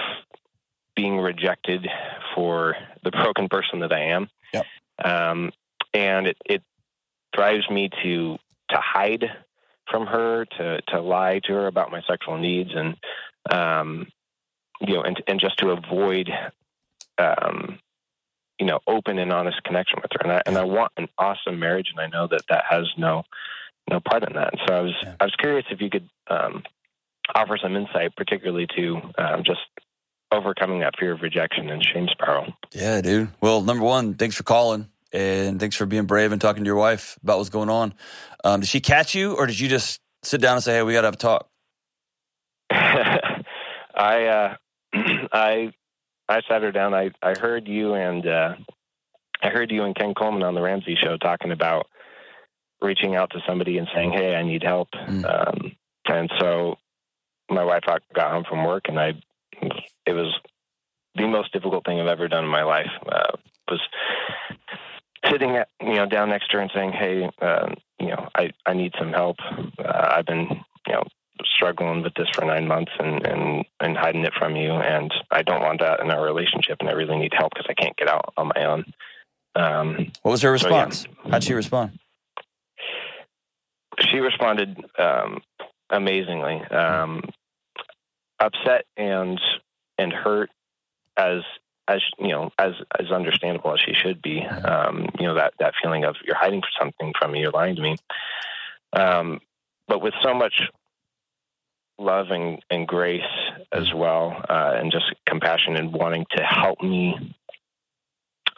being rejected for the broken person that I am. Yep. Um, and it, it drives me to to hide from her, to to lie to her about my sexual needs, and um, you know, and and just to avoid um, you know, open and honest connection with her. And I, and I want an awesome marriage. And I know that that has no, no part in that. And so I was, yeah. I was curious if you could um, offer some insight, particularly to um, just overcoming that fear of rejection and shame spiral. Yeah, dude. Well, number one, thanks for calling and thanks for being brave and talking to your wife about what's going on. Um, did she catch you, or did you just sit down and say, "Hey, we got to have a talk"? I uh, I I sat her down. I I heard you and uh, I heard you and Ken Coleman on the Ramsey show talking about reaching out to somebody and saying, "Hey, I need help." Mm. Um, and so my wife got home from work, and I it was the most difficult thing I've ever done in my life. Uh, was sitting at, you know down next to her and saying, "Hey, uh, you know, I I need some help. Uh, I've been you know struggling with this for nine months and and and hiding it from you, and I don't want that in our relationship, and I really need help because I can't get out on my own." Um, what was her response? So, yeah. How'd she respond? She responded um, amazingly, um, upset and and hurt as as you know, as as understandable as she should be. Um, you know that that feeling of you're hiding something from me, you're lying to me. Um, but with so much love and, and grace as well, uh, and just compassion and wanting to help me,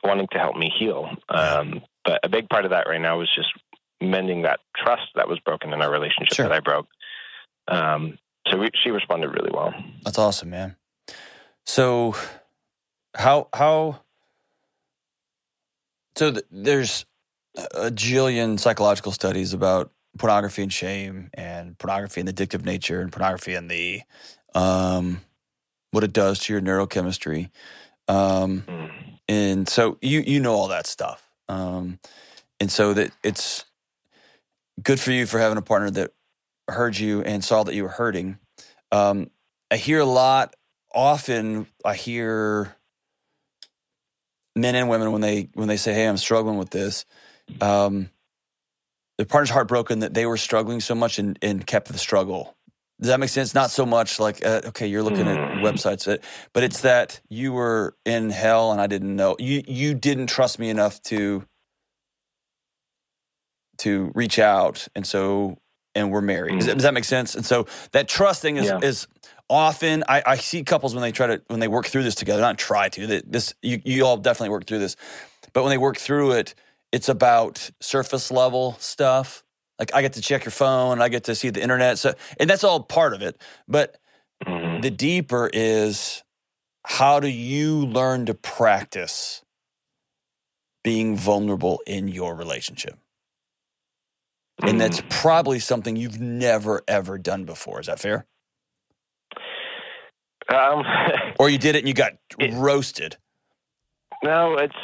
wanting to help me heal. Um, but a big part of that right now was just mending that trust that was broken in our relationship sure. that I broke. Um, so we, she responded really well. That's awesome, man. So how how so th- there's a jillion psychological studies about pornography and shame and pornography and the addictive nature and pornography and the um, what it does to your neurochemistry. Um, mm. and so you you know all that stuff. Um, and so that it's good for you for having a partner that heard you and saw that you were hurting. Um, i hear a lot often i hear men and women when they when they say, "Hey, I'm struggling with this," um, their partner's heartbroken that they were struggling so much and, and kept the struggle. Does that make sense? Not so much like, uh, okay, you're looking at mm. websites, uh, but it's that you were in hell and I didn't know. You you didn't trust me enough to to reach out, and so and we're married. Does, that, does that make sense? And so that trusting is yeah. is often I, I, see couples when they try to when they work through this together not try to that this you, you all definitely work through this but when they work through it it's about surface level stuff like i get to check your phone i get to see the internet so and that's all part of it but mm-hmm. the deeper is how do you learn to practice being vulnerable in your relationship mm-hmm. and that's mm. probably something you've never ever done before is that fair um, or you did it and you got it, roasted. No, it's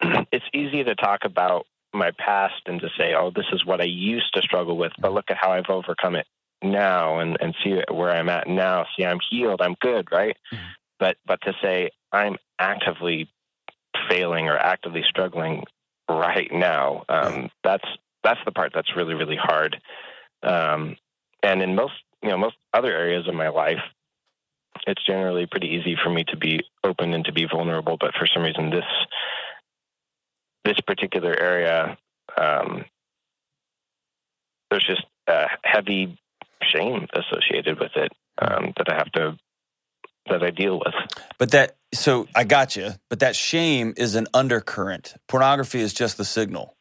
it's easy to talk about my past and to say, "Oh, this is what I used to struggle with," but look at how I've overcome it now, and and see where I'm at now. See, I'm healed. I'm good, right? Mm-hmm. But but to say I'm actively failing or actively struggling right now, um, that's that's the part that's really really hard. Um, and in most you know most other areas of my life, it's generally pretty easy for me to be open and to be vulnerable. But for some reason, this this particular area, um, there's just a heavy shame associated with it um, that I have to that I deal with. But that so I got you. But that shame is an undercurrent. Pornography is just the signal.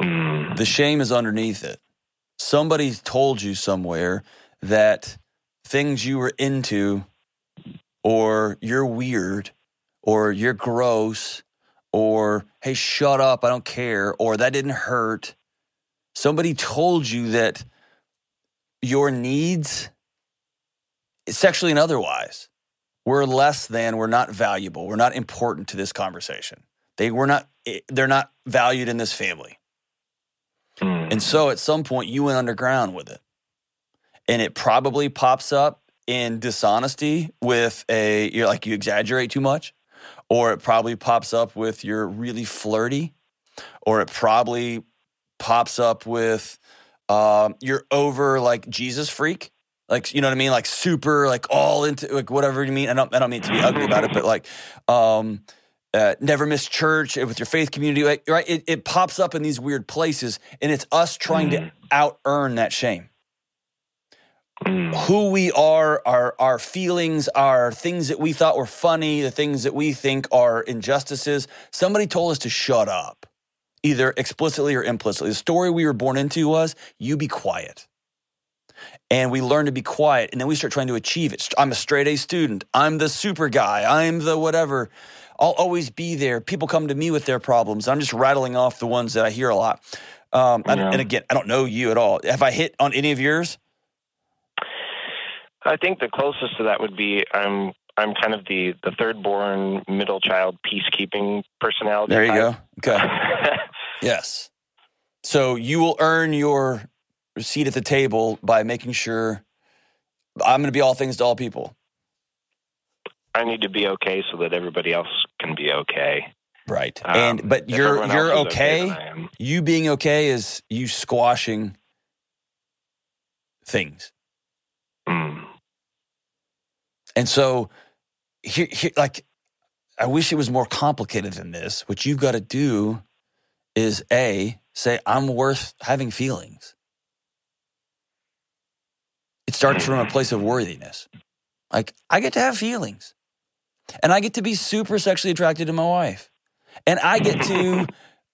Mm. The shame is underneath it. Somebody told you somewhere that things you were into, or you're weird, or you're gross, or hey, shut up, I don't care, or that didn't hurt. Somebody told you that your needs, sexually and otherwise, were less than, were not valuable, were not important to this conversation. They were not, eh, they're not valued in this family. Mm. And so at some point you went underground with it and it probably pops up in dishonesty with a you're like you exaggerate too much or it probably pops up with you're really flirty or it probably pops up with um, you're over like jesus freak like you know what i mean? Like super like all into like whatever you mean. I don't, I don't mean to be ugly about it but like um uh, never miss church with your faith community right? It, it pops up in these weird places and it's us trying to mm. out earn that shame mm. who we are, our our feelings, our things that we thought were funny, the things that we think are injustices. Somebody told us to shut up, either explicitly or implicitly. The story we were born into was you be quiet. And we learn to be quiet, and then we start trying to achieve it. I'm a straight A student. I'm the super guy. I'm the whatever. I'll always be there. People come to me with their problems. I'm just rattling off the ones that I hear a lot. Um, yeah. and again, I don't know you at all. Have I hit on any of yours? I think the closest to that would be I'm I'm kind of the the third born middle child peacekeeping personality. There you go. Okay. yes. So you will earn your seat at the table by making sure I'm going to be all things to all people. I need to be okay so that everybody else can be okay. Right. Um, and but you're you're okay. okay you being okay is you squashing things. Mm. And so here, here like I wish it was more complicated than this. What you've got to do is a say I'm worth having feelings. It starts from a place of worthiness. Like I get to have feelings. And I get to be super sexually attracted to my wife. And I get to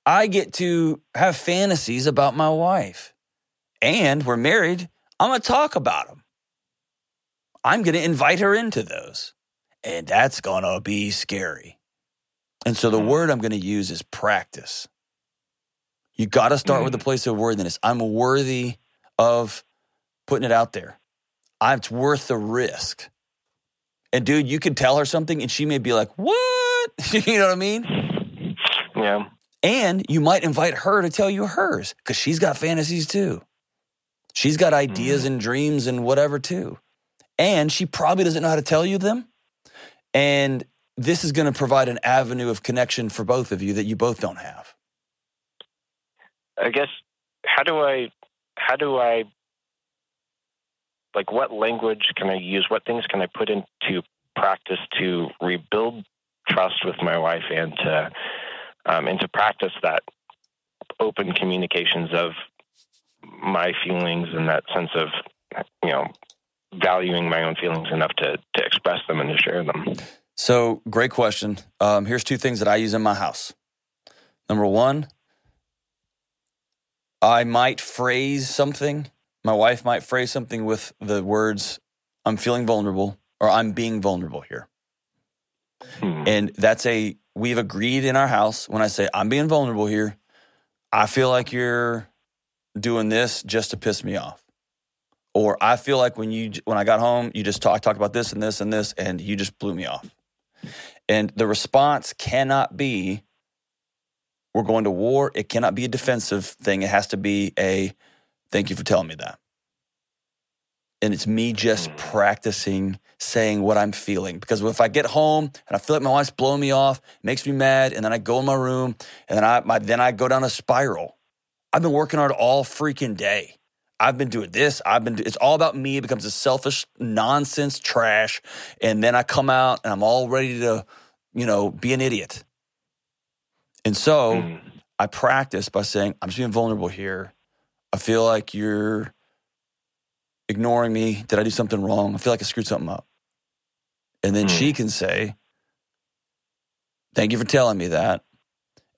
I get to have fantasies about my wife. And we're married. I'm going to talk about them. I'm going to invite her into those. And that's going to be scary. And so the mm. word I'm going to use is practice. You got to start mm. with the place of worthiness. I'm worthy of putting it out there. It's worth the risk. And dude, you can tell her something and she may be like, what? you know what I mean? Yeah. And you might invite her to tell you hers because she's got fantasies too. She's got ideas mm-hmm. and dreams and whatever too. And she probably doesn't know how to tell you them. And this is going to provide an avenue of connection for both of you that you both don't have. I guess how do I how do I like what language can I use? What things can I put into practice to rebuild trust with my wife and to um, and to practice that open communications of my feelings and that sense of you know valuing my own feelings enough to to express them and to share them. So great question. Um, here's two things that I use in my house. Number one, I might phrase something my wife might phrase something with the words, I'm feeling vulnerable or I'm being vulnerable here. Hmm. And that's a, we've agreed in our house when I say, I'm being vulnerable here, I feel like you're doing this just to piss me off. Or I feel like when you, when I got home, you just talked, talked about this and this and this, and you just blew me off. And the response cannot be, we're going to war. It cannot be a defensive thing. It has to be a, Thank you for telling me that. And it's me just mm. practicing saying what I'm feeling. Because if I get home and I feel like my wife's blowing me off, makes me mad, and then I go in my room and then I my, then I go down a spiral. I've been working hard all freaking day. I've been doing this. I've been. It's all about me. It becomes a selfish nonsense trash, and then I come out and I'm all ready to, you know, be an idiot. And so mm. I practice by saying, "I'm just being vulnerable here. I feel like you're ignoring me. Did I do something wrong? I feel like I screwed something up. And then mm. she can say, Thank you for telling me that.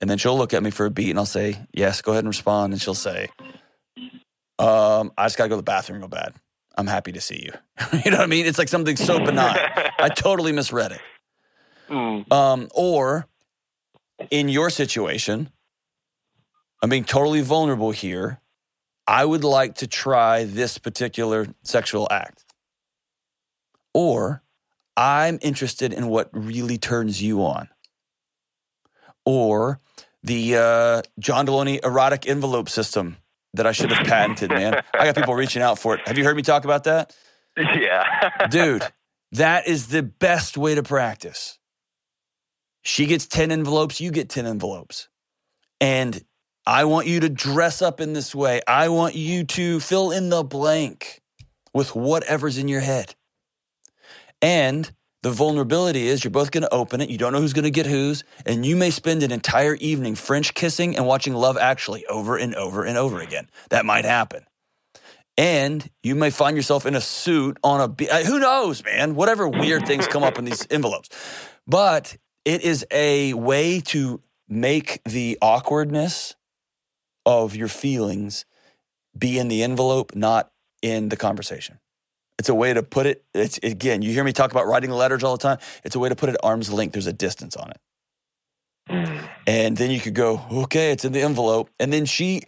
And then she'll look at me for a beat and I'll say, Yes, go ahead and respond. And she'll say, um, I just got to go to the bathroom real bad. I'm happy to see you. you know what I mean? It's like something so benign. I totally misread it. Mm. Um, or in your situation, I'm being totally vulnerable here. I would like to try this particular sexual act. Or I'm interested in what really turns you on. Or the uh, John Delony erotic envelope system that I should have patented, man. I got people reaching out for it. Have you heard me talk about that? Yeah. Dude, that is the best way to practice. She gets 10 envelopes, you get 10 envelopes. And I want you to dress up in this way. I want you to fill in the blank with whatever's in your head. And the vulnerability is you're both going to open it. You don't know who's going to get whose. And you may spend an entire evening French kissing and watching Love Actually over and over and over again. That might happen. And you may find yourself in a suit on a who knows, man, whatever weird things come up in these envelopes. But it is a way to make the awkwardness of your feelings be in the envelope, not in the conversation. It's a way to put it. It's again, you hear me talk about writing letters all the time. It's a way to put it at arm's length. There's a distance on it. Mm. And then you could go, okay, it's in the envelope. And then she,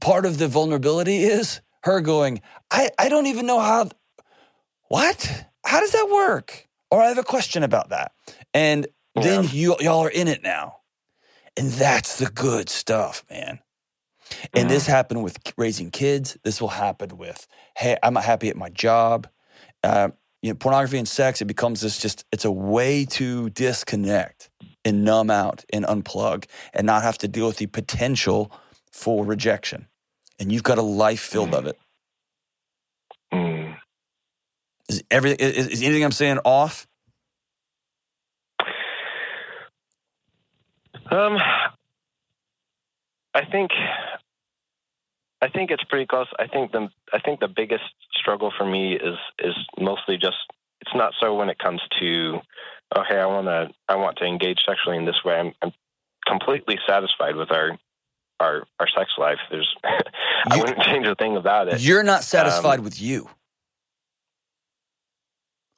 part of the vulnerability is her going, I, I don't even know how, what? How does that work? Or I have a question about that. And then you, y'all are in it now. And that's the good stuff, man. And this happened with raising kids. This will happen with, hey, I'm not happy at my job. Uh, you know, pornography and sex, it becomes this just, it's a way to disconnect and numb out and unplug and not have to deal with the potential for rejection. And you've got a life filled of it. Mm. Is everything, is, is anything I'm saying off? Um, I think, I think it's pretty close. I think the I think the biggest struggle for me is is mostly just it's not so when it comes to oh, okay, I want to I want to engage sexually in this way. I'm, I'm completely satisfied with our our our sex life. There's I You- wouldn't change a thing about it. You're not satisfied um, with you.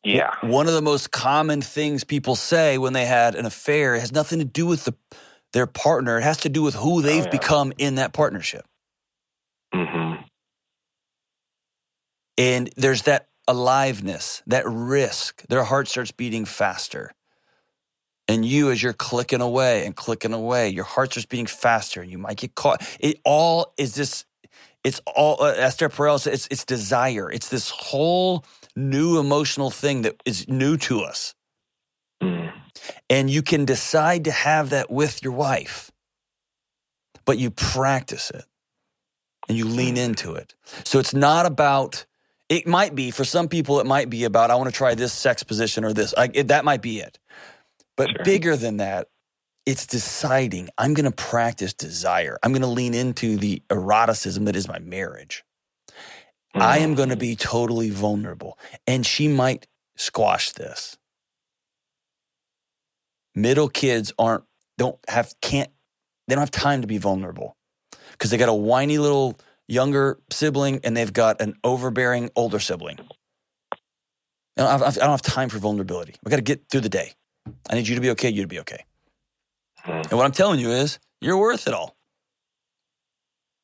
Yeah. One of the most common things people say when they had an affair has nothing to do with the, their partner. It has to do with who oh, they've yeah. become in that partnership. hmm And there's that aliveness, that risk. Their heart starts beating faster. And you, as you're clicking away and clicking away, your heart starts beating faster and you might get caught. It all is this, it's all, uh, Esther Perel said, it's, it's desire. It's this whole new emotional thing that is new to us. Mm. And you can decide to have that with your wife, but you practice it and you lean into it. So it's not about, it might be, for some people, it might be about, I want to try this sex position or this. I, it, that might be it. But Sure. bigger than that, it's deciding I'm going to practice desire. I'm going to lean into the eroticism that is my marriage. I am going to mm. be totally vulnerable. And she might squash this. Middle kids aren't, don't have, can't, they don't have time to be vulnerable because they got a whiny little younger sibling and they've got an overbearing older sibling. I don't have, I don't have time for vulnerability. We got to get through the day. I need you to be okay, you to be okay. Mm. And what I'm telling you is, you're worth it all.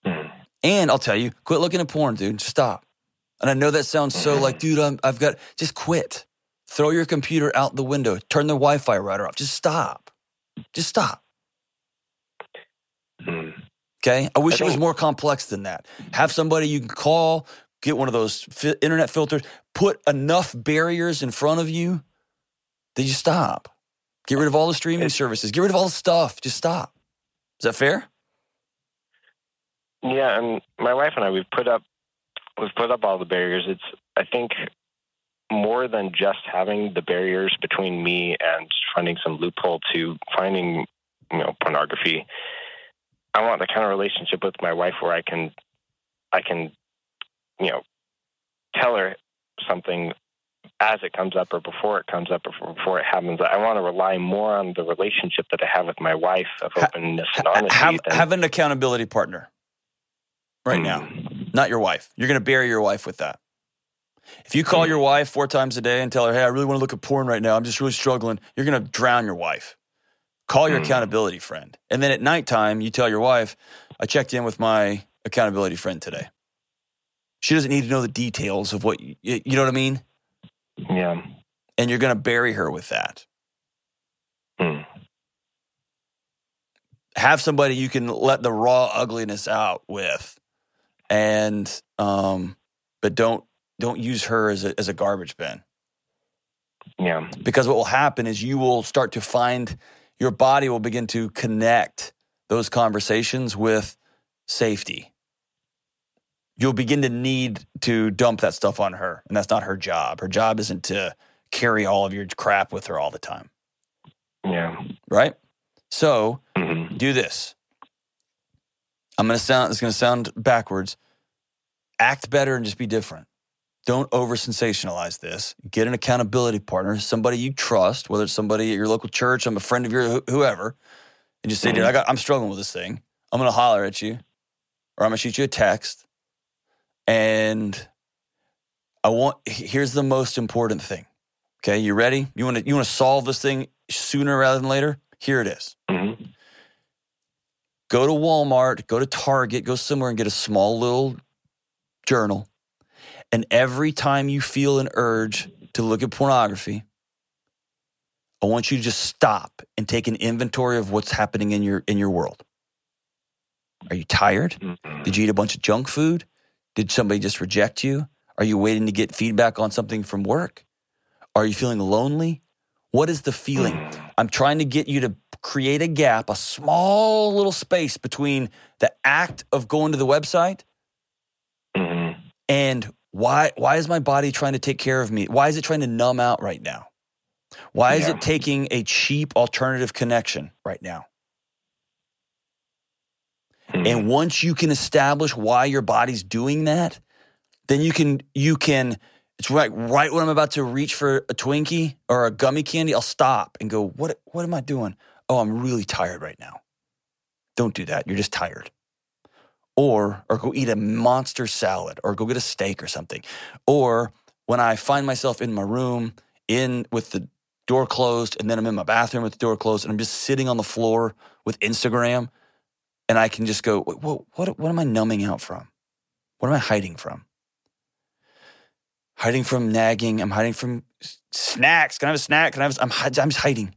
Mm. And I'll tell you, quit looking at porn, dude. Stop. And I know that sounds so like, dude, I'm, I've got, just quit. Throw your computer out the window. Turn the Wi Fi router off. Just stop. Just stop. Mm. Okay. I wish I it was more complex than that. Have somebody you can call, get one of those fi- internet filters, put enough barriers in front of you that you stop. Get rid of all the streaming services. Get rid of all the stuff. Just stop. Is that fair? Yeah, and my wife and I we've put up we've put up all the barriers. It's I think more than just having the barriers between me and finding some loophole to finding you know pornography. I want the kind of relationship with my wife where I can I can you know tell her something as it comes up or before it comes up or before it happens. I want to rely more on the relationship that I have with my wife of Ha- openness and honesty. have, than- have an accountability partner right now, Mm. not your wife. You're going to bury your wife with that. If you call your wife four times a day and tell her, hey, I really want to look at porn right now, I'm just really struggling, you're going to drown your wife. Call your Mm. accountability friend. And then at nighttime, you tell your wife, I checked in with my accountability friend today. She doesn't need to know the details of what you, you know what I mean? Yeah. And you're going to bury her with that. Mm. have somebody you can let the raw ugliness out with and um but don't don't use her as a as a garbage bin Yeah. because what will happen is you will start to find your body will begin to connect those conversations with safety you'll begin to need to dump that stuff on her and that's not her job her job isn't to carry all of your crap with her all the time Yeah. right so hmm do this. I'm gonna sound. It's gonna sound backwards. act better and just be different. Don't over sensationalize this. Get an accountability partner, somebody you trust, whether it's somebody at your local church, I'm a friend of your whoever, and just say, mm-hmm. dude, I got, I'm struggling with this thing. I'm going to holler at you or I'm going to shoot you a text. And I want, here's the most important thing. Okay. You ready? You want to, you want to solve this thing sooner rather than later? Here it is. Mm-hmm. Go to Walmart, go to Target, go somewhere and get a small little journal. And every time you feel an urge to look at pornography, I want you to just stop and take an inventory of what's happening in your in your world. Are you tired? Did you eat a bunch of junk food? Did somebody just reject you? Are you waiting to get feedback on something from work? Are you feeling lonely? What is the feeling? I'm trying to get you to create a gap, a small little space between the act of going to the website mm-hmm. and why why is my body trying to take care of me? Why is it trying to numb out right now? Why is yeah. it taking a cheap alternative connection right now? Mm-hmm. And once you can establish why your body's doing that, then you can you can it's right right when I'm about to reach for a Twinkie or a gummy candy, I'll stop and go, "What what am I doing? Oh, I'm really tired right now." Don't do that. You're just tired. Or or go eat a monster salad or go get a steak or something. Or when I find myself in my room in with the door closed and then I'm in my bathroom with the door closed and I'm just sitting on the floor with Instagram and I can just go, what, what, what am I numbing out from? What am I hiding from? Hiding from nagging. I'm hiding from snacks. Can I have a snack? Can I have? A, I'm, I'm just hiding.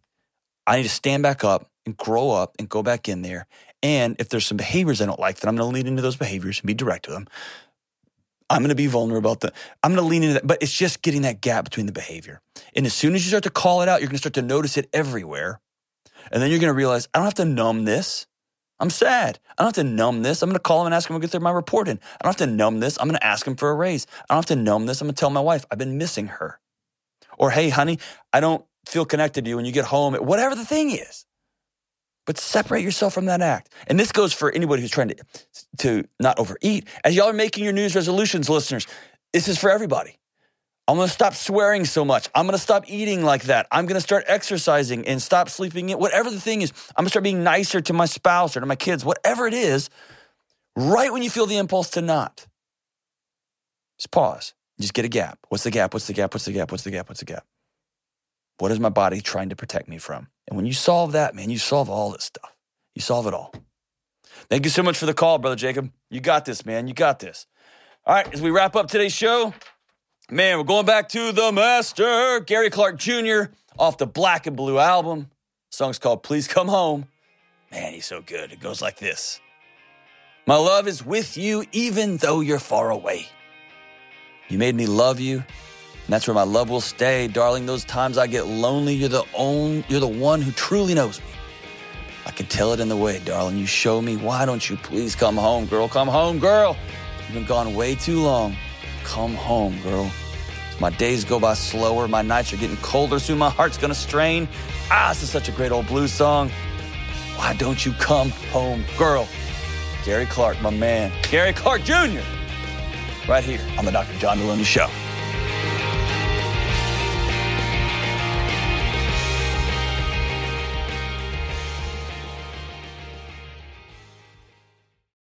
I need to stand back up and grow up and go back in there. And if there's some behaviors I don't like, then I'm going to lean into those behaviors and be direct to them. I'm going to be vulnerable about that. I'm going to lean into that. But it's just getting that gap between the behavior. And as soon as you start to call it out, you're going to start to notice it everywhere. And then you're going to realize, I don't have to numb this. I'm sad. I don't have to numb this. I'm going to call him and ask him to get through my report in. I don't have to numb this. I'm going to ask him for a raise. I don't have to numb this. I'm going to tell my wife I've been missing her. Or, hey, honey, I don't feel connected to you when you get home, whatever the thing is. But separate yourself from that act. And this goes for anybody who's trying to, to not overeat. As y'all are making your news resolutions, listeners, this is for everybody. I'm to stop swearing so much. I'm to stop eating like that. I'm to start exercising and stop sleeping in. Whatever the thing is, I'm to start being nicer to my spouse or to my kids, whatever it is, right when you feel the impulse to not. Just pause. Just get a gap. What's the gap? What's the gap? What's the gap? What's the gap? What's the gap? What is my body trying to protect me from? And when you solve that, man, you solve all this stuff. You solve it all. Thank you so much for the call, Brother Jacob. You got this, man. You got this. All right, as we wrap up today's show, Man, we're going back to the master, Gary Clark Jr., off the Blak and Blu album. The song's called Please Come Home. Man, he's so good. It goes like this My love is with you even though you're far away. You made me love you, and that's where my love will stay. Darling, those times I get lonely, you're the only, you're the one who truly knows me. I can tell it in the way, darling. You show me. Why don't you please come home, girl? Come home, girl. You've been gone way too long. Come home, girl. My days go by slower, my nights are getting colder, soon my heart's gonna strain. Ah, this is such a great old blues song. Why don't you come home, girl? Gary Clark, my man. Gary Clark Jr. Right here on the Dr. John Delony Show.